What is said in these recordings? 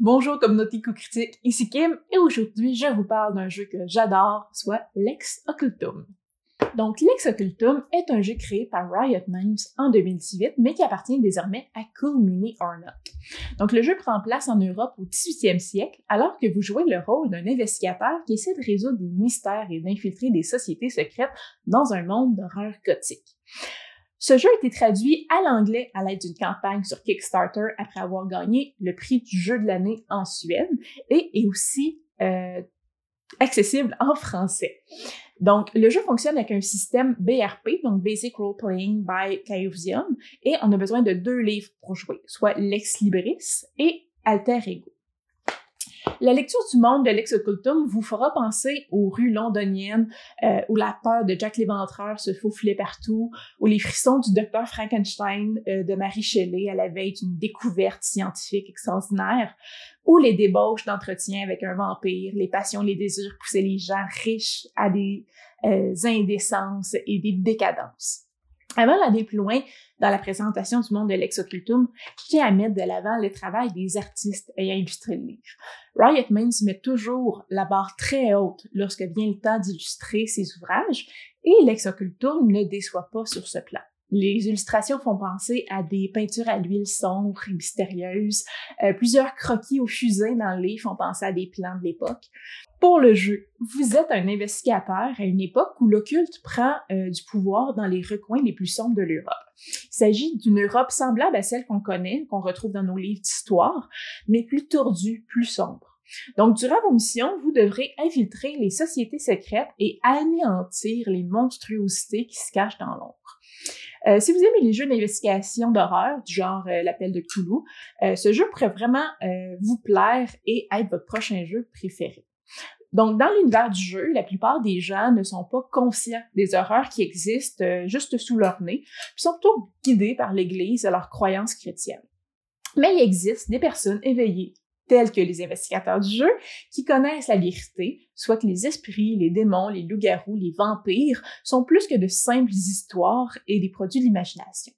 Bonjour communauté co-critique, ici Kim et aujourd'hui je vous parle d'un jeu que j'adore, soit Lex Occultum. Donc Lex Occultum est un jeu créé par Riot Games en 2018 mais qui appartient désormais à Cool Mini or Donc le jeu prend place en Europe au 18e siècle alors que vous jouez le rôle d'un investigateur qui essaie de résoudre des mystères et d'infiltrer des sociétés secrètes dans un monde d'horreur gothique. Ce jeu a été traduit à l'anglais à l'aide d'une campagne sur Kickstarter après avoir gagné le prix du jeu de l'année en Suède et est aussi euh, accessible en français. Donc, le jeu fonctionne avec un système BRP, donc Basic Role Playing by Chaosium, et on a besoin de deux livres pour jouer, soit Lex Libris et Alter Ego. La lecture du monde de l'ex-occultum vous fera penser aux rues londoniennes euh, où la peur de Jack l'Éventreur se faufilait partout, ou les frissons du docteur Frankenstein euh, de Marie Shelley à la veille d'une découverte scientifique extraordinaire, ou les débauches d'entretien avec un vampire, les passions, les désirs poussaient les gens riches à des euh, indécences et des décadences. Avant d'aller plus loin dans la présentation du monde de l'ex-occultum, je tiens à mettre de l'avant le travail des artistes ayant illustré le livre. Riot Games met toujours la barre très haute lorsque vient le temps d'illustrer ses ouvrages et l'ex-occultum ne déçoit pas sur ce plan. Les illustrations font penser à des peintures à l'huile sombres et mystérieuses. Euh, plusieurs croquis aux fusées dans le livre font penser à des plans de l'époque. Pour le jeu, vous êtes un investigateur à une époque où l'occulte prend euh, du pouvoir dans les recoins les plus sombres de l'Europe. Il s'agit d'une Europe semblable à celle qu'on connaît, qu'on retrouve dans nos livres d'histoire, mais plus tordue, plus sombre. Donc, durant vos missions, vous devrez infiltrer les sociétés secrètes et anéantir les monstruosités qui se cachent dans l'ombre. Euh, si vous aimez les jeux d'investigation d'horreur, du genre euh, l'appel de Cthulhu, ce jeu pourrait vraiment vous plaire et être votre prochain jeu préféré. Donc, dans l'univers du jeu, la plupart des gens ne sont pas conscients des horreurs qui existent juste sous leur nez, puis sont plutôt guidés par l'Église et leurs croyances chrétiennes. Mais il existe des personnes éveillées tels que les investigateurs du jeu, qui connaissent la vérité, soit que les esprits, les démons, les loups-garous, les vampires sont plus que de simples histoires et des produits de l'imagination.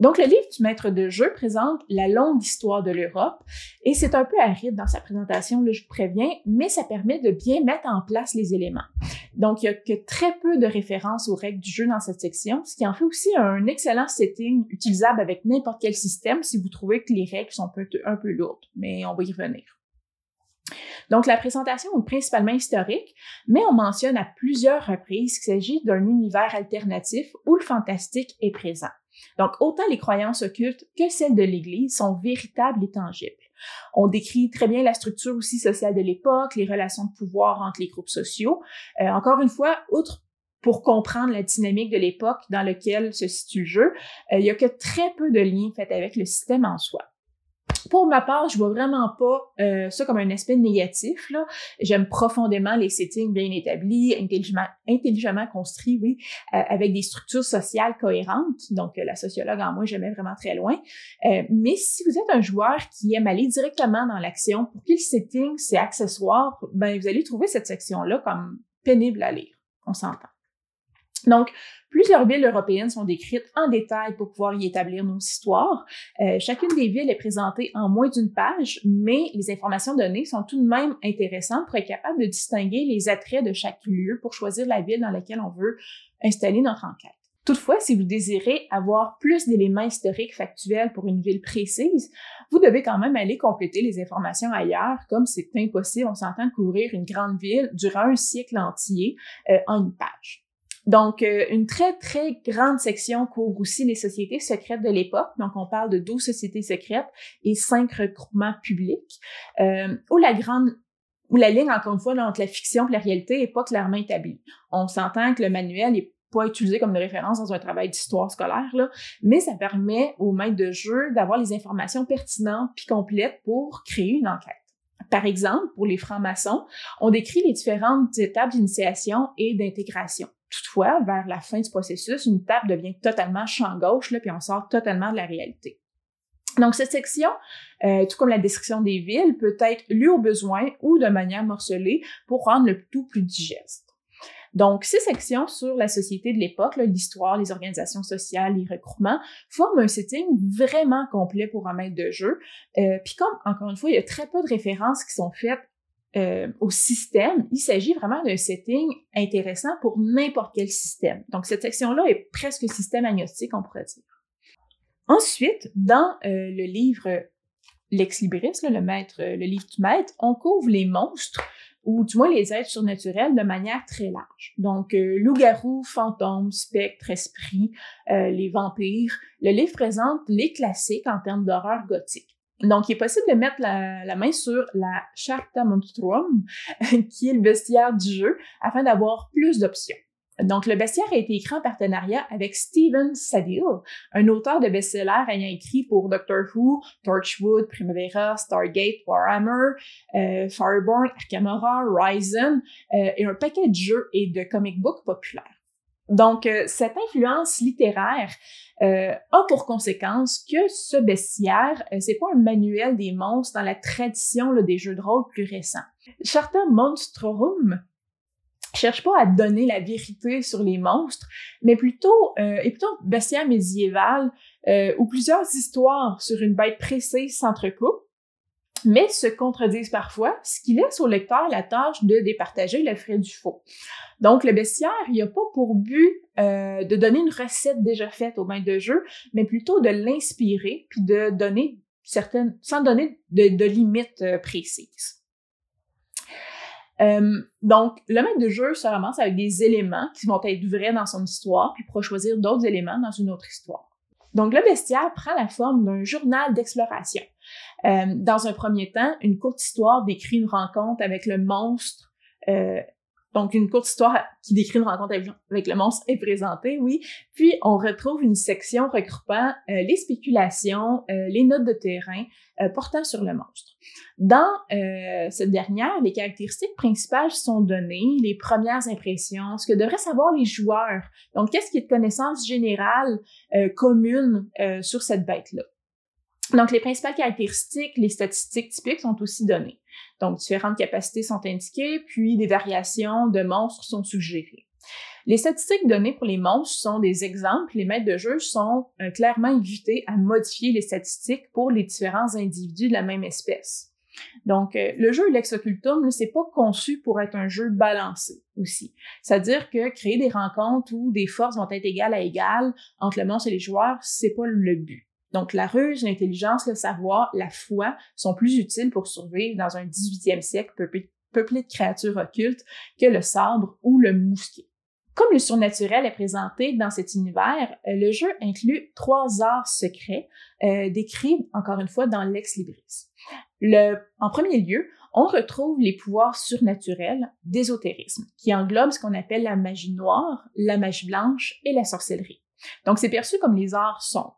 Donc, le livre du maître de jeu présente la longue histoire de l'Europe et c'est un peu aride dans sa présentation, là, je vous préviens, mais ça permet de bien mettre en place les éléments. Donc, il y a que très peu de références aux règles du jeu dans cette section, ce qui en fait aussi un excellent setting utilisable avec n'importe quel système si vous trouvez que les règles sont un peu, un peu lourdes, mais on va y revenir. Donc, la présentation est principalement historique, mais on mentionne à plusieurs reprises qu'il s'agit d'un univers alternatif où le fantastique est présent. Donc, autant les croyances occultes que celles de l'Église sont véritables et tangibles. On décrit très bien la structure aussi sociale de l'époque, les relations de pouvoir entre les groupes sociaux. Euh, encore une fois, outre pour comprendre la dynamique de l'époque dans laquelle se situe le jeu, euh, il y a que très peu de liens faits avec le système en soi. Pour ma part, je vois vraiment pas euh, ça comme un aspect négatif. Là. J'aime profondément les settings bien établis, intelligemment, intelligemment construits, oui, euh, avec des structures sociales cohérentes. Donc, euh, la sociologue en moi, j'aimais vraiment très loin. mais si vous êtes un joueur qui aime aller directement dans l'action, pour qui le setting, c'est accessoire, ben vous allez trouver cette section-là comme pénible à lire. On s'entend. Donc, plusieurs villes européennes sont décrites en détail pour pouvoir y établir nos histoires. Euh, chacune des villes est présentée en moins d'une page, mais les informations données sont tout de même intéressantes pour être capable de distinguer les attraits de chaque lieu pour choisir la ville dans laquelle on veut installer notre enquête. Toutefois, si vous désirez avoir plus d'éléments historiques factuels pour une ville précise, vous devez quand même aller compléter les informations ailleurs, comme c'est impossible, on s'entend couvrir une grande ville durant un siècle entier euh, en une page. Donc, euh, une très, très grande section couvre aussi les sociétés secrètes de l'époque. Donc, on parle de 12 sociétés secrètes et 5 regroupements publics, euh, où la grande où la ligne, encore une fois, entre la fiction et la réalité n'est pas clairement établie. On s'entend que le manuel n'est pas utilisé comme une référence dans un travail d'histoire scolaire, là, mais ça permet au maître de jeu d'avoir les informations pertinentes puis complètes pour créer une enquête. Par exemple, pour les francs-maçons, on décrit les différentes étapes d'initiation et d'intégration. Toutefois, vers la fin du processus, une table devient totalement champ gauche, là, puis on sort totalement de la réalité. Donc, cette section, euh, tout comme la description des villes, peut être lue au besoin ou de manière morcelée pour rendre le tout plus digeste. Donc, ces sections sur la société de l'époque, l'histoire, les organisations sociales, les regroupements, forment un setting vraiment complet pour un maître de jeu. Euh, Puis comme, encore une fois, il y a très peu de références qui sont faites euh, au système, il s'agit vraiment d'un setting intéressant pour n'importe quel système. Donc, cette section-là est presque système agnostique, on pourrait dire. Ensuite, dans euh, le livre Lex Libris, le maître, le livre du maître, on couvre les monstres ou du moins les êtres surnaturels de manière très large. Donc, euh, loup-garou, fantômes, spectres, esprits, euh, les vampires. Le livre présente les classiques en termes d'horreur gothique. Donc, il est possible de mettre la, main sur la Charta Monstrum, qui est le bestiaire du jeu, afin d'avoir plus d'options. Donc, le bestiaire a été écrit en partenariat avec Steven Sadil, un auteur de best-sellers ayant écrit pour Doctor Who, Torchwood, Primavera, Stargate, Warhammer, euh, Fireborn, Arkham Ryzen euh, et un paquet de jeux et de comic books populaires. Donc, euh, cette influence littéraire euh, a pour conséquence que ce bestiaire, euh, c'est pas un manuel des monstres dans la tradition là, des jeux de rôle plus récents. Charta Monstrorum cherche pas à donner la vérité sur les monstres, mais plutôt euh, est plutôt un bestiaire médiéval euh, où plusieurs histoires sur une bête précise s'entrecoupent, mais se contredisent parfois, ce qui laisse au lecteur la tâche de départager le frais du faux. Donc le bestiaire, il a pas pour but euh, de donner une recette déjà faite au maître de jeu, mais plutôt de l'inspirer puis de donner certaines, sans donner de, de limites euh, précises. Euh, donc, le maître de jeu se ramasse avec des éléments qui vont être vrais dans son histoire, puis pourra choisir d'autres éléments dans une autre histoire. Donc, le bestiaire prend la forme d'un journal d'exploration. Euh, dans un premier temps, une courte histoire décrit une rencontre avec le monstre euh, donc, une courte histoire qui décrit une rencontre avec le monstre est présentée, oui. Puis, on retrouve une section regroupant euh, les spéculations, euh, les notes de terrain euh, portant sur le monstre. Dans cette dernière, les caractéristiques principales sont données, les premières impressions, ce que devraient savoir les joueurs. Donc, qu'est-ce qui est de connaissance générale commune sur cette bête-là? Donc, les principales caractéristiques, les statistiques typiques sont aussi données. Donc, différentes capacités sont indiquées, puis des variations de monstres sont suggérées. Les statistiques données pour les monstres sont des exemples. Les maîtres de jeu sont euh, clairement invités à modifier les statistiques pour les différents individus de la même espèce. Donc, euh, le jeu Lex Occultum, c'est pas conçu pour être un jeu balancé aussi. C'est-à-dire que créer des rencontres où des forces vont être égales à égales entre le monstre et les joueurs, c'est pas le but. Donc, la ruse, l'intelligence, le savoir, la foi sont plus utiles pour survivre dans un 18e siècle peuplé, de créatures occultes que le sabre ou le mousquet. Comme le surnaturel est présenté dans cet univers, euh, le jeu inclut trois arts secrets euh, décrits, encore une fois, dans Lex Libris. En premier lieu, on retrouve les pouvoirs surnaturels d'ésotérisme, qui englobent ce qu'on appelle la magie noire, la magie blanche et la sorcellerie. Donc, c'est perçu comme les arts sombres.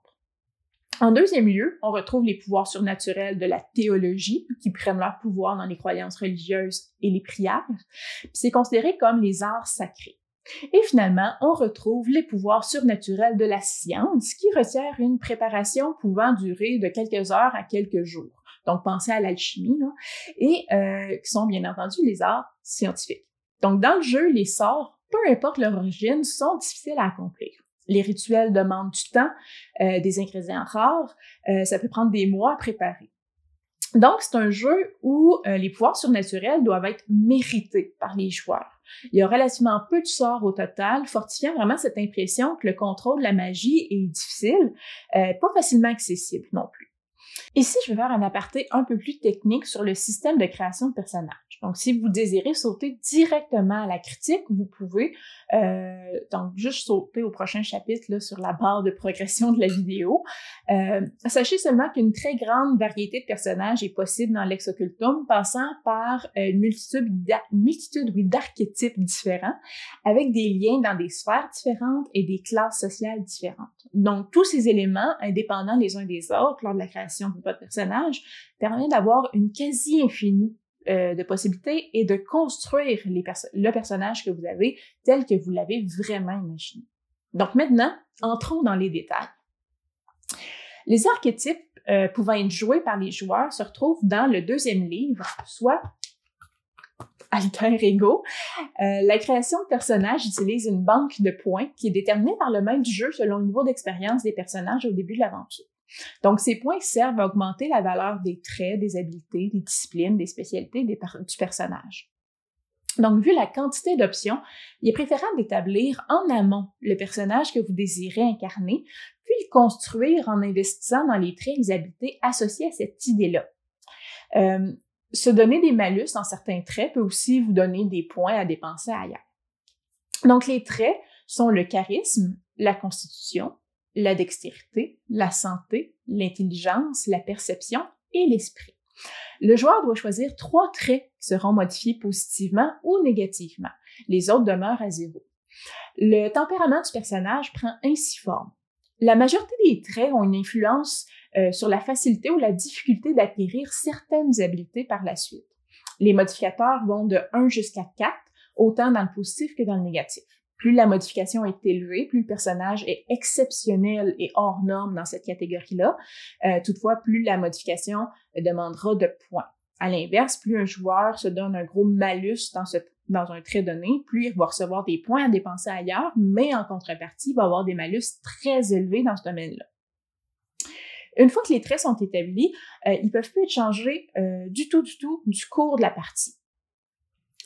En deuxième lieu, on retrouve les pouvoirs surnaturels de la théologie qui prennent leur pouvoir dans les croyances religieuses et les prières. C'est considéré comme les arts sacrés. Et finalement, on retrouve les pouvoirs surnaturels de la science qui requièrent une préparation pouvant durer de quelques heures à quelques jours. Donc, pensez à l'alchimie, et euh, qui sont bien entendu les arts scientifiques. Donc, dans le jeu, les sorts, peu importe leur origine, sont difficiles à accomplir. Les rituels demandent du temps, euh, des ingrédients rares, euh, ça peut prendre des mois à préparer. Donc, c'est un jeu où euh, les pouvoirs surnaturels doivent être mérités par les joueurs. Il y a relativement peu de sorts au total, fortifiant vraiment cette impression que le contrôle de la magie est difficile, pas facilement accessible non plus. Ici, je vais faire un aparté un peu plus technique sur le système de création de personnages. Donc, si vous désirez sauter directement à la critique, vous pouvez euh, donc juste sauter au prochain chapitre là, sur la barre de progression de la vidéo. Euh, sachez seulement qu'une très grande variété de personnages est possible dans Lex Occultum, passant par euh, une multitude, d'archétypes différents, avec des liens dans des sphères différentes et des classes sociales différentes. Donc, tous ces éléments, indépendants les uns des autres lors de la création de votre personnage, permettent d'avoir une quasi-infinie euh, de possibilités et de construire le personnage que vous avez tel que vous l'avez vraiment imaginé. Donc maintenant, entrons dans les détails. Les archétypes euh, pouvant être joués par les joueurs se retrouvent dans le deuxième livre, soit alter ego. Euh, la création de personnages utilise une banque de points qui est déterminée par le maître du jeu selon le niveau d'expérience des personnages au début de l'aventure. Donc, ces points servent à augmenter la valeur des traits, des habiletés, des disciplines, des spécialités du personnage. Donc, vu la quantité d'options, il est préférable d'établir en amont le personnage que vous désirez incarner, puis le construire en investissant dans les traits et les habiletés associés à cette idée-là. Euh, se donner des malus dans certains traits peut aussi vous donner des points à dépenser ailleurs. Donc, les traits sont le charisme, la constitution, la dextérité, la santé, l'intelligence, la perception et l'esprit. Le joueur doit choisir trois traits qui seront modifiés positivement ou négativement. Les autres demeurent à zéro. Le tempérament du personnage prend ainsi forme. La majorité des traits ont une influence euh, sur la facilité ou la difficulté d'acquérir certaines habiletés par la suite. Les modificateurs vont de 1 jusqu'à 4, autant dans le positif que dans le négatif. Plus la modification est élevée, plus le personnage est exceptionnel et hors norme dans cette catégorie-là. Euh, toutefois, plus la modification demandera de points. À l'inverse, plus un joueur se donne un gros malus dans, un trait donné, plus il va recevoir des points à dépenser ailleurs, mais en contrepartie, il va avoir des malus très élevés dans ce domaine-là. Une fois que les traits sont établis, euh, ils peuvent plus être changés euh, du tout, du tout, du cours de la partie.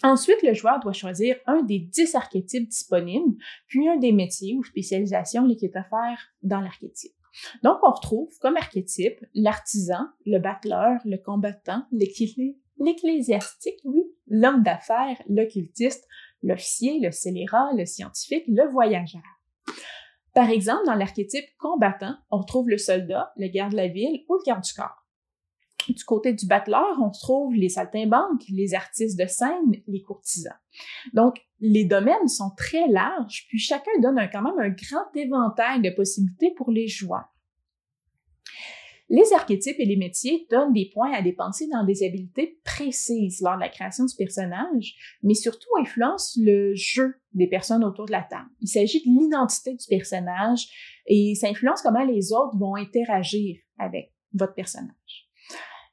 Ensuite, le joueur doit choisir un des dix archétypes disponibles, puis un des métiers ou spécialisations qui est offert dans l'archétype. Donc, on retrouve comme archétype l'artisan, le battleur, le combattant, l'ecclésiastique, oui, l'homme d'affaires, l'occultiste, l'officier, le scélérat, le scientifique, le voyageur. Par exemple, dans l'archétype combattant, on retrouve le soldat, le garde de la ville ou le garde du corps. Du côté du battleur, on trouve les saltimbanques, les artistes de scène, les courtisans. Donc, les domaines sont très larges, puis chacun donne quand même un grand éventail de possibilités pour les joueurs. Les archétypes et les métiers donnent des points à dépenser dans des habiletés précises lors de la création du personnage, mais surtout influencent le jeu des personnes autour de la table. Il s'agit de l'identité du personnage et ça influence comment les autres vont interagir avec votre personnage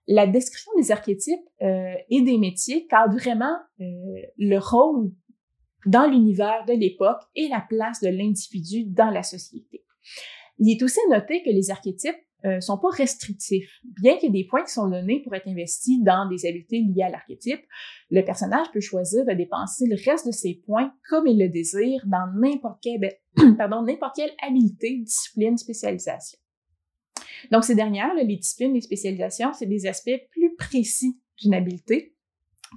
la description des archétypes euh, et des métiers cadre vraiment euh, le rôle dans l'univers de l'époque et la place de l'individu dans la société. Il est aussi noté que les archétypes euh, sont pas restrictifs. Bien qu'il y ait des points qui sont donnés pour être investis dans des habiletés liées à l'archétype, le personnage peut choisir de dépenser le reste de ses points comme il le désire dans n'importe quelle, pardon, n'importe quelle habileté, discipline, spécialisation. Donc, ces dernières, les disciplines, les spécialisations, c'est des aspects plus précis d'une habileté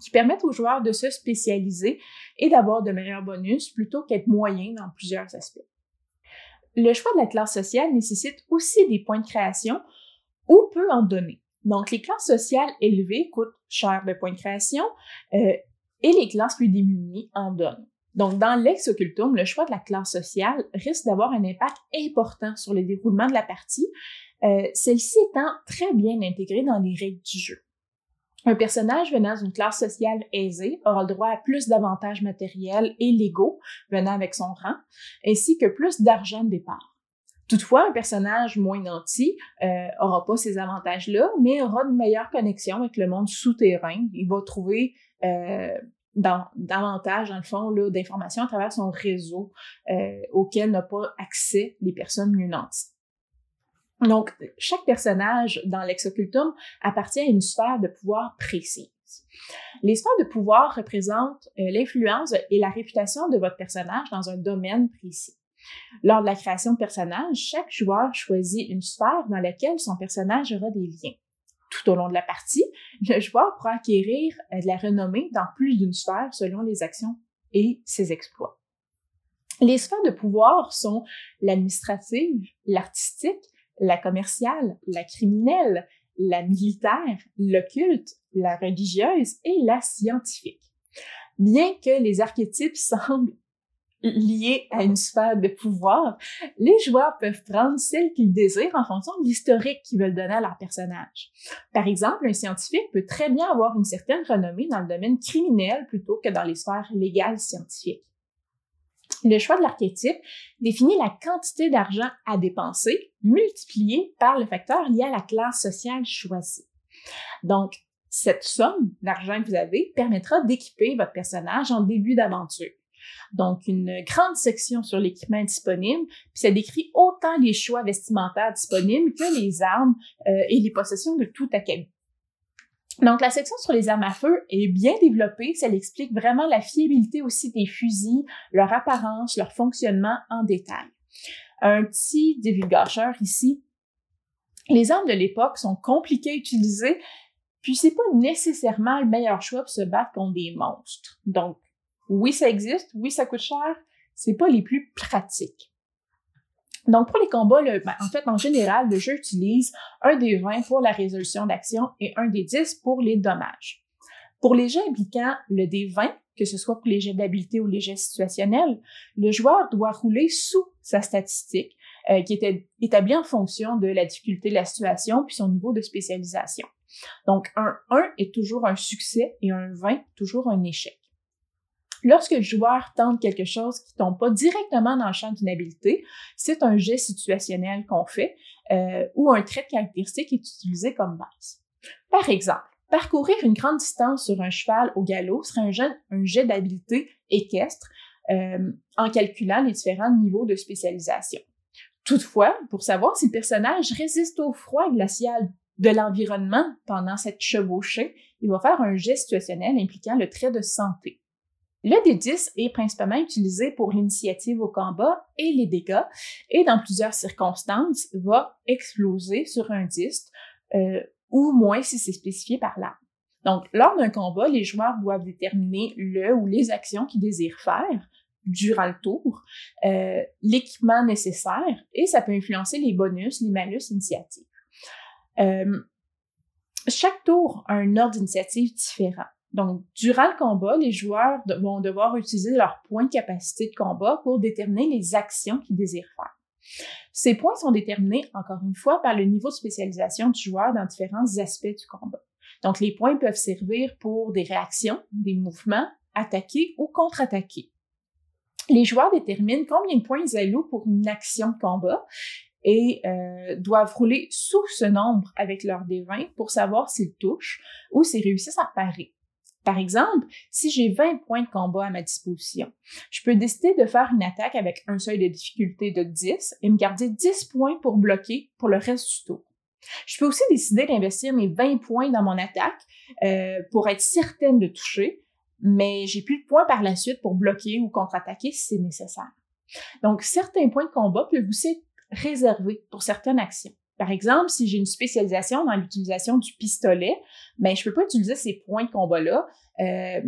qui permettent aux joueurs de se spécialiser et d'avoir de meilleurs bonus plutôt qu'être moyens dans plusieurs aspects. Le choix de la classe sociale nécessite aussi des points de création ou peut en donner. Donc, les classes sociales élevées coûtent cher de points de création euh, et les classes plus démunies en donnent. Donc, dans l'ex-occultum, le choix de la classe sociale risque d'avoir un impact important sur le déroulement de la partie euh, celle-ci étant très bien intégrée dans les règles du jeu. Un personnage venant d'une classe sociale aisée aura le droit à plus d'avantages matériels et légaux venant avec son rang, ainsi que plus d'argent de départ. Toutefois, un personnage moins nanti euh, aura pas ces avantages-là, mais aura une meilleure connexion avec le monde souterrain. Il va trouver euh, davantage, dans le fond, d'informations à travers son réseau euh, auquel n'ont pas accès les personnes mieux nanties. Donc, chaque personnage dans l'ex-occultum appartient à une sphère de pouvoir précise. Les sphères de pouvoir représentent euh, l'influence et la réputation de votre personnage dans un domaine précis. Lors de la création de personnage, chaque joueur choisit une sphère dans laquelle son personnage aura des liens. Tout au long de la partie, le joueur pourra acquérir euh, de la renommée dans plus d'une sphère selon les actions et ses exploits. Les sphères de pouvoir sont l'administrative, l'artistique, la commerciale, la criminelle, la militaire, l'occulte, la religieuse et la scientifique. Bien que les archétypes semblent liés à une sphère de pouvoir, les joueurs peuvent prendre celle qu'ils désirent en fonction de l'historique qu'ils veulent donner à leur personnage. Par exemple, un scientifique peut très bien avoir une certaine renommée dans le domaine criminel plutôt que dans les sphères légales scientifiques. Le choix de l'archétype définit la quantité d'argent à dépenser multiplié par le facteur lié à la classe sociale choisie. Donc, Cette somme d'argent que vous avez permettra d'équiper votre personnage en début d'aventure. Donc, une grande section sur l'équipement disponible, puis ça décrit autant les choix vestimentaires disponibles que les armes euh, et les possessions de tout acabit. Donc, la section sur les armes à feu est bien développée, ça explique vraiment la fiabilité aussi des fusils, leur apparence, leur fonctionnement en détail. Un petit divulgateur ici. Les armes de l'époque sont compliquées à utiliser, puis c'est pas nécessairement le meilleur choix pour se battre contre des monstres. Donc, oui, ça existe, oui, ça coûte cher, c'est pas les plus pratiques. Donc, pour les combats, ben, en fait, en général, le jeu utilise un des 20 pour la résolution d'action et un des 10 pour les dommages. Pour les jeux impliquant le des 20, que ce soit pour les jets d'habileté ou les jets situationnels, le joueur doit rouler sous sa statistique, euh, qui est établie en fonction de la difficulté de la situation puis son niveau de spécialisation. Donc, un 1 est toujours un succès et un 20 toujours un échec. Lorsque le joueur tente quelque chose qui tombe pas directement dans le champ d'une habileté, c'est un jet situationnel qu'on fait euh, ou un trait de caractéristique est utilisé comme base. Par exemple, parcourir une grande distance sur un cheval au galop serait un jet, d'habileté équestre euh, en calculant les différents niveaux de spécialisation. Toutefois, pour savoir si le personnage résiste au froid glacial de l'environnement pendant cette chevauchée, il va faire un jet situationnel impliquant le trait de santé. Le D10 est principalement utilisé pour l'initiative au combat et les dégâts, et dans plusieurs circonstances, va exploser sur un 10, euh, ou moins si c'est spécifié par l'arme. Donc, lors d'un combat, les joueurs doivent déterminer le ou les actions qu'ils désirent faire durant le tour, euh, l'équipement nécessaire, et ça peut influencer les bonus, les malus initiatives. Euh, chaque tour a un ordre d'initiative différent. Donc, durant le combat, les joueurs vont devoir utiliser leurs points de capacité de combat pour déterminer les actions qu'ils désirent faire. Ces points sont déterminés, encore une fois, par le niveau de spécialisation du joueur dans différents aspects du combat. Donc, les points peuvent servir pour des réactions, des mouvements, attaquer ou contre-attaquer. Les joueurs déterminent combien de points ils allouent pour une action de combat et euh, doivent rouler sous ce nombre avec leur D20 pour savoir s'ils touchent ou s'ils réussissent à parer. Par exemple, si j'ai 20 points de combat à ma disposition, je peux décider de faire une attaque avec un seuil de difficulté de 10 et me garder 10 points pour bloquer pour le reste du tour. Je peux aussi décider d'investir mes 20 points dans mon attaque euh, pour être certaine de toucher, mais j'ai plus de points par la suite pour bloquer ou contre-attaquer si c'est nécessaire. Donc, certains points de combat peuvent aussi être réservés pour certaines actions. Par exemple, si j'ai une spécialisation dans l'utilisation du pistolet, ben je peux pas utiliser ces points de combat-là euh,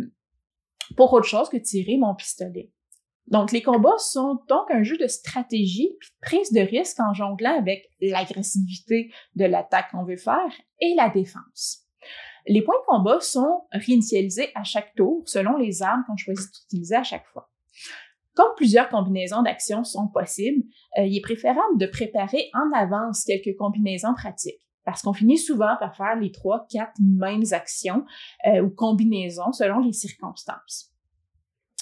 pour autre chose que tirer mon pistolet. Donc, les combats sont donc un jeu de stratégie puis de prise de risque en jonglant avec l'agressivité de l'attaque qu'on veut faire et la défense. Les points de combat sont réinitialisés à chaque tour selon les armes qu'on choisit d'utiliser à chaque fois. Comme plusieurs combinaisons d'actions sont possibles, euh, il est préférable de préparer en avance quelques combinaisons pratiques parce qu'on finit souvent par faire les trois, quatre mêmes actions euh, ou combinaisons selon les circonstances.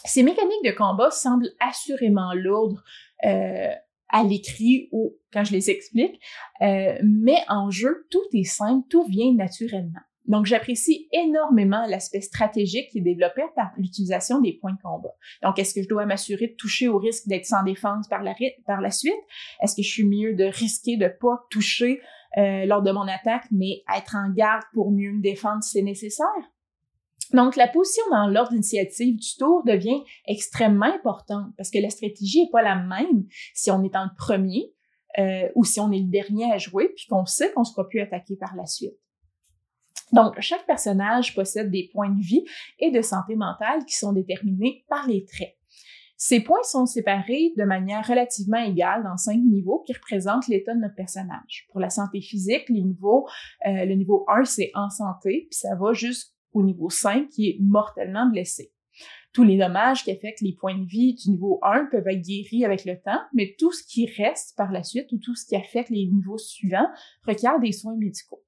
Ces mécaniques de combat semblent assurément lourdes euh, à l'écrit ou quand je les explique, mais en jeu, tout est simple, tout vient naturellement. Donc, j'apprécie énormément l'aspect stratégique qui est développé par l'utilisation des points de combat. Donc, est-ce que je dois m'assurer de toucher au risque d'être sans défense par la, suite? Est-ce que je suis mieux de risquer de pas toucher euh, lors de mon attaque, mais être en garde pour mieux me défendre si c'est nécessaire? Donc, la position dans l'ordre d'initiative du tour devient extrêmement importante parce que la stratégie n'est pas la même si on est en premier euh, ou si on est le dernier à jouer, puis qu'on sait qu'on ne sera plus attaqué par la suite. Donc, chaque personnage possède des points de vie et de santé mentale qui sont déterminés par les traits. Ces points sont séparés de manière relativement égale dans cinq niveaux qui représentent l'état de notre personnage. Pour la santé physique, euh, le niveau 1, c'est en santé, puis ça va jusqu'au niveau 5 qui est mortellement blessé. Tous les dommages qui affectent les points de vie du niveau 1 peuvent être guéris avec le temps, mais tout ce qui reste par la suite ou tout ce qui affecte les niveaux suivants requiert des soins médicaux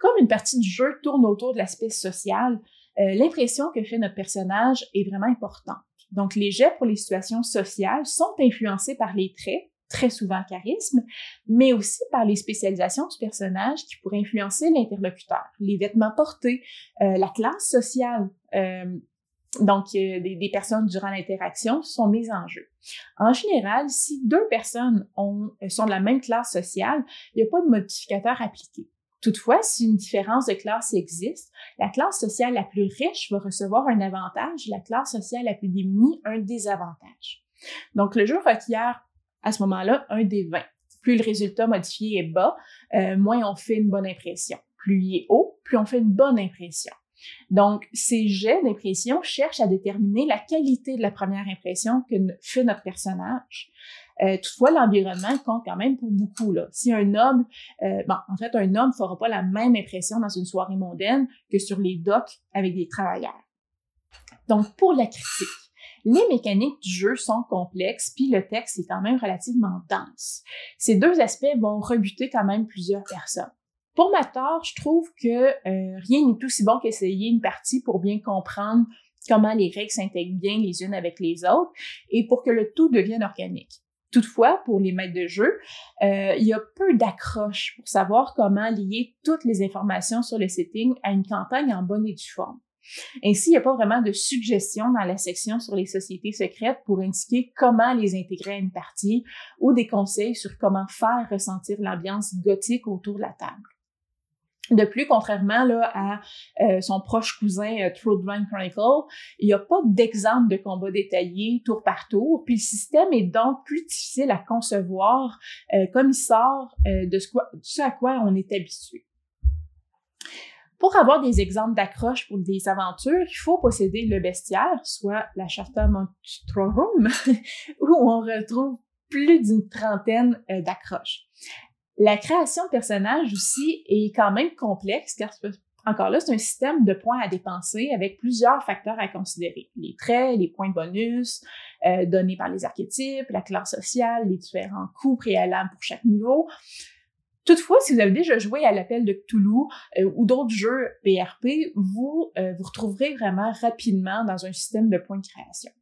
comme une partie du jeu tourne autour de l'aspect social, euh, l'impression que fait notre personnage est vraiment importante. Donc, les jets pour les situations sociales sont influencés par les traits, très souvent charisme, mais aussi par les spécialisations du personnage qui pourraient influencer l'interlocuteur, les vêtements portés, euh, la classe sociale. Euh, donc, des, personnes durant l'interaction sont mises en jeu. En général, si deux personnes ont, sont de la même classe sociale, il n'y a pas de modificateur appliqué. Toutefois, si une différence de classe existe, la classe sociale la plus riche va recevoir un avantage, la classe sociale la plus démunie un désavantage. Donc, le jeu requiert à ce moment-là un des 20. Plus le résultat modifié est bas, euh, moins on fait une bonne impression. Plus il est haut, plus on fait une bonne impression. Donc, ces jets d'impression cherchent à déterminer la qualité de la première impression que fait notre personnage. Euh, toutefois, l'environnement compte quand même pour beaucoup. Là. Si un homme, euh, bon, en fait, un homme fera pas la même impression dans une soirée mondaine que sur les docks avec des travailleurs. Donc, pour la critique, les mécaniques du jeu sont complexes, puis le texte est quand même relativement dense. Ces deux aspects vont rebuter quand même plusieurs personnes. Pour ma part, je trouve que euh, rien n'est aussi bon qu'essayer une partie pour bien comprendre comment les règles s'intègrent bien les unes avec les autres et pour que le tout devienne organique. Toutefois, pour les maîtres de jeu, euh, il y a peu d'accroches pour savoir comment lier toutes les informations sur le setting à une campagne en bonne et due forme. Ainsi, il n'y a pas vraiment de suggestions dans la section sur les sociétés secrètes pour indiquer comment les intégrer à une partie ou des conseils sur comment faire ressentir l'ambiance gothique autour de la table. De plus, contrairement à euh, son proche cousin euh, Chronicle, il n'y a pas d'exemple de combat détaillé tour par tour, puis le système est donc plus difficile à concevoir euh, comme il sort de ce, à quoi on est habitué. Pour avoir des exemples d'accroche pour des aventures, il faut posséder le bestiaire, soit la Charta Monstrorum, où on retrouve plus d'une trentaine d'accroches. La création de personnages aussi est quand même complexe car encore là, c'est un système de points à dépenser avec plusieurs facteurs à considérer. Les traits, les points bonus euh, donnés par les archétypes, la classe sociale, les différents coûts préalables pour chaque niveau. Toutefois, si vous avez déjà joué à l'appel de Cthulhu euh, ou d'autres jeux PRP, vous euh, vous retrouverez vraiment rapidement dans un système de points de création.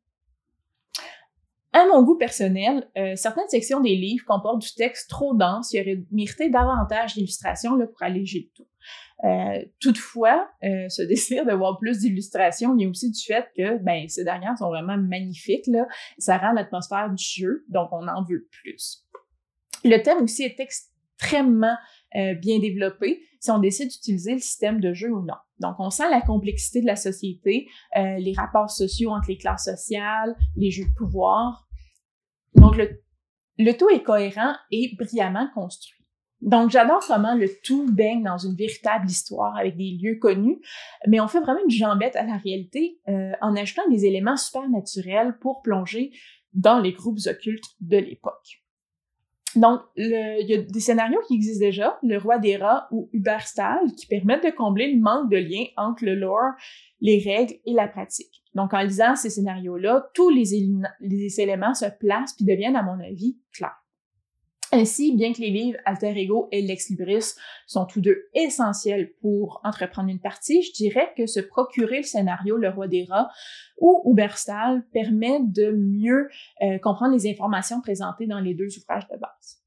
À mon goût personnel, euh, certaines sections des livres comportent du texte trop dense qui aurait mérité davantage d'illustrations pour alléger le tout. Euh, toutefois, euh, ce désir de voir plus d'illustrations vient aussi du fait que ben, ces dernières sont vraiment magnifiques. Là. Ça rend l'atmosphère du jeu, donc on en veut plus. Le thème aussi est extrêmement bien développé si on décide d'utiliser le système de jeu ou non. Donc, on sent la complexité de la société, les rapports sociaux entre les classes sociales, les jeux de pouvoir, donc, le, tout est cohérent et brillamment construit. Donc, j'adore comment le tout baigne dans une véritable histoire avec des lieux connus, mais on fait vraiment une jambette à la réalité euh, en ajoutant des éléments super naturels pour plonger dans les groupes occultes de l'époque. Donc, il y a des scénarios qui existent déjà, le roi des rats ou Uberstal, qui permettent de combler le manque de lien entre le lore, les règles et la pratique. Donc, en lisant ces scénarios-là, tous les, éléments se placent puis deviennent, à mon avis, clairs. Ainsi, bien que les livres Alter Ego et Lex Libris sont tous deux essentiels pour entreprendre une partie, je dirais que se procurer le scénario Le Roi des Rats ou Uberstal permet de mieux euh, comprendre les informations présentées dans les deux ouvrages de base.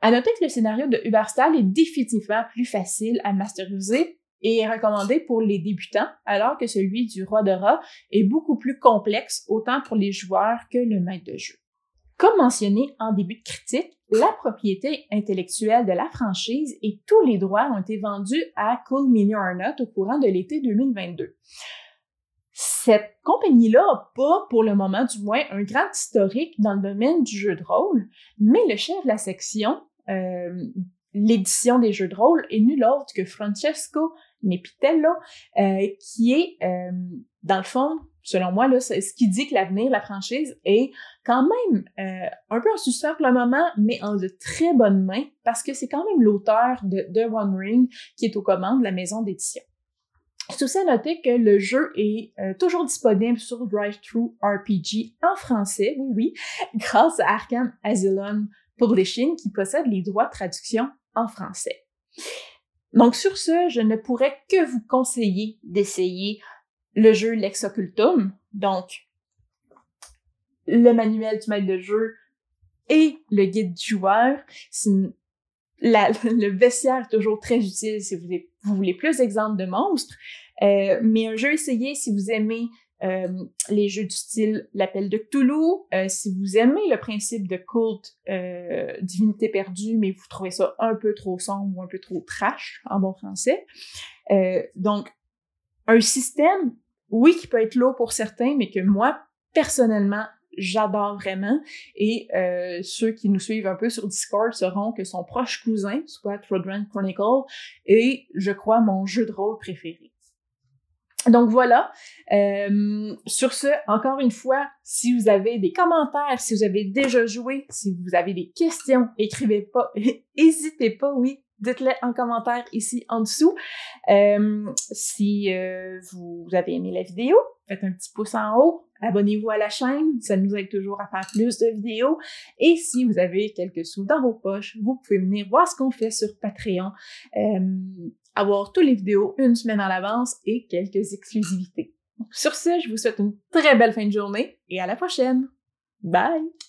À noter que le scénario de Uberstal est définitivement plus facile à masteriser et est recommandé pour les débutants, alors que celui du Roi de Rats est beaucoup plus complexe autant pour les joueurs que le maître de jeu. Comme mentionné en début de critique, la propriété intellectuelle de la franchise et tous les droits ont été vendus à Cool Mini Arnott au courant de l'été 2022. Cette compagnie-là n'a pas, pour le moment du moins, un grand historique dans le domaine du jeu de rôle, mais le chef de la section, euh, l'édition des jeux de rôle, est nul autre que Francesco Nepitello, euh, qui est, euh, dans le fond, selon moi, là, ce qui dit que l'avenir de la franchise est quand même euh, un peu en suspens pour le moment, mais en de très bonnes mains, parce que c'est quand même l'auteur de The One Ring qui est aux commandes de la maison d'édition. C'est aussi à noter que le jeu est euh, toujours disponible sur Drive-Thru RPG en français, oui, oui, grâce à Arkham Asylum Publishing qui possède les droits de traduction en français. Donc sur ce, je ne pourrais que vous conseiller d'essayer le jeu Lex Occultum, donc le manuel du maître de jeu et le guide du joueur. le vestiaire est toujours très utile si vous, vous voulez plus d'exemples de monstres. Euh, mais un jeu essayé si vous aimez euh, les jeux du style L'Appel de Cthulhu, euh, si vous aimez le principe de culte divinité perdue, mais vous trouvez ça un peu trop sombre ou un peu trop trash en bon français. Donc, un système, oui, qui peut être lourd pour certains, mais que moi, personnellement, j'adore vraiment. Et euh, ceux qui nous suivent un peu sur Discord sauront que son proche cousin, soit Rodran Chronicle, est, je crois, mon jeu de rôle préféré. Donc voilà. Euh, sur ce, encore une fois, si vous avez des commentaires, si vous avez déjà joué, si vous avez des questions, écrivez pas, n'hésitez pas, oui, dites-les en commentaire ici en dessous. Euh, si euh, vous avez aimé la vidéo, faites un petit pouce en haut, abonnez-vous à la chaîne, ça nous aide toujours à faire plus de vidéos. Et si vous avez quelques sous dans vos poches, vous pouvez venir voir ce qu'on fait sur Patreon avoir toutes les vidéos une semaine à l'avance et quelques exclusivités. sur ce, je vous souhaite une très belle fin de journée et à la prochaine. Bye!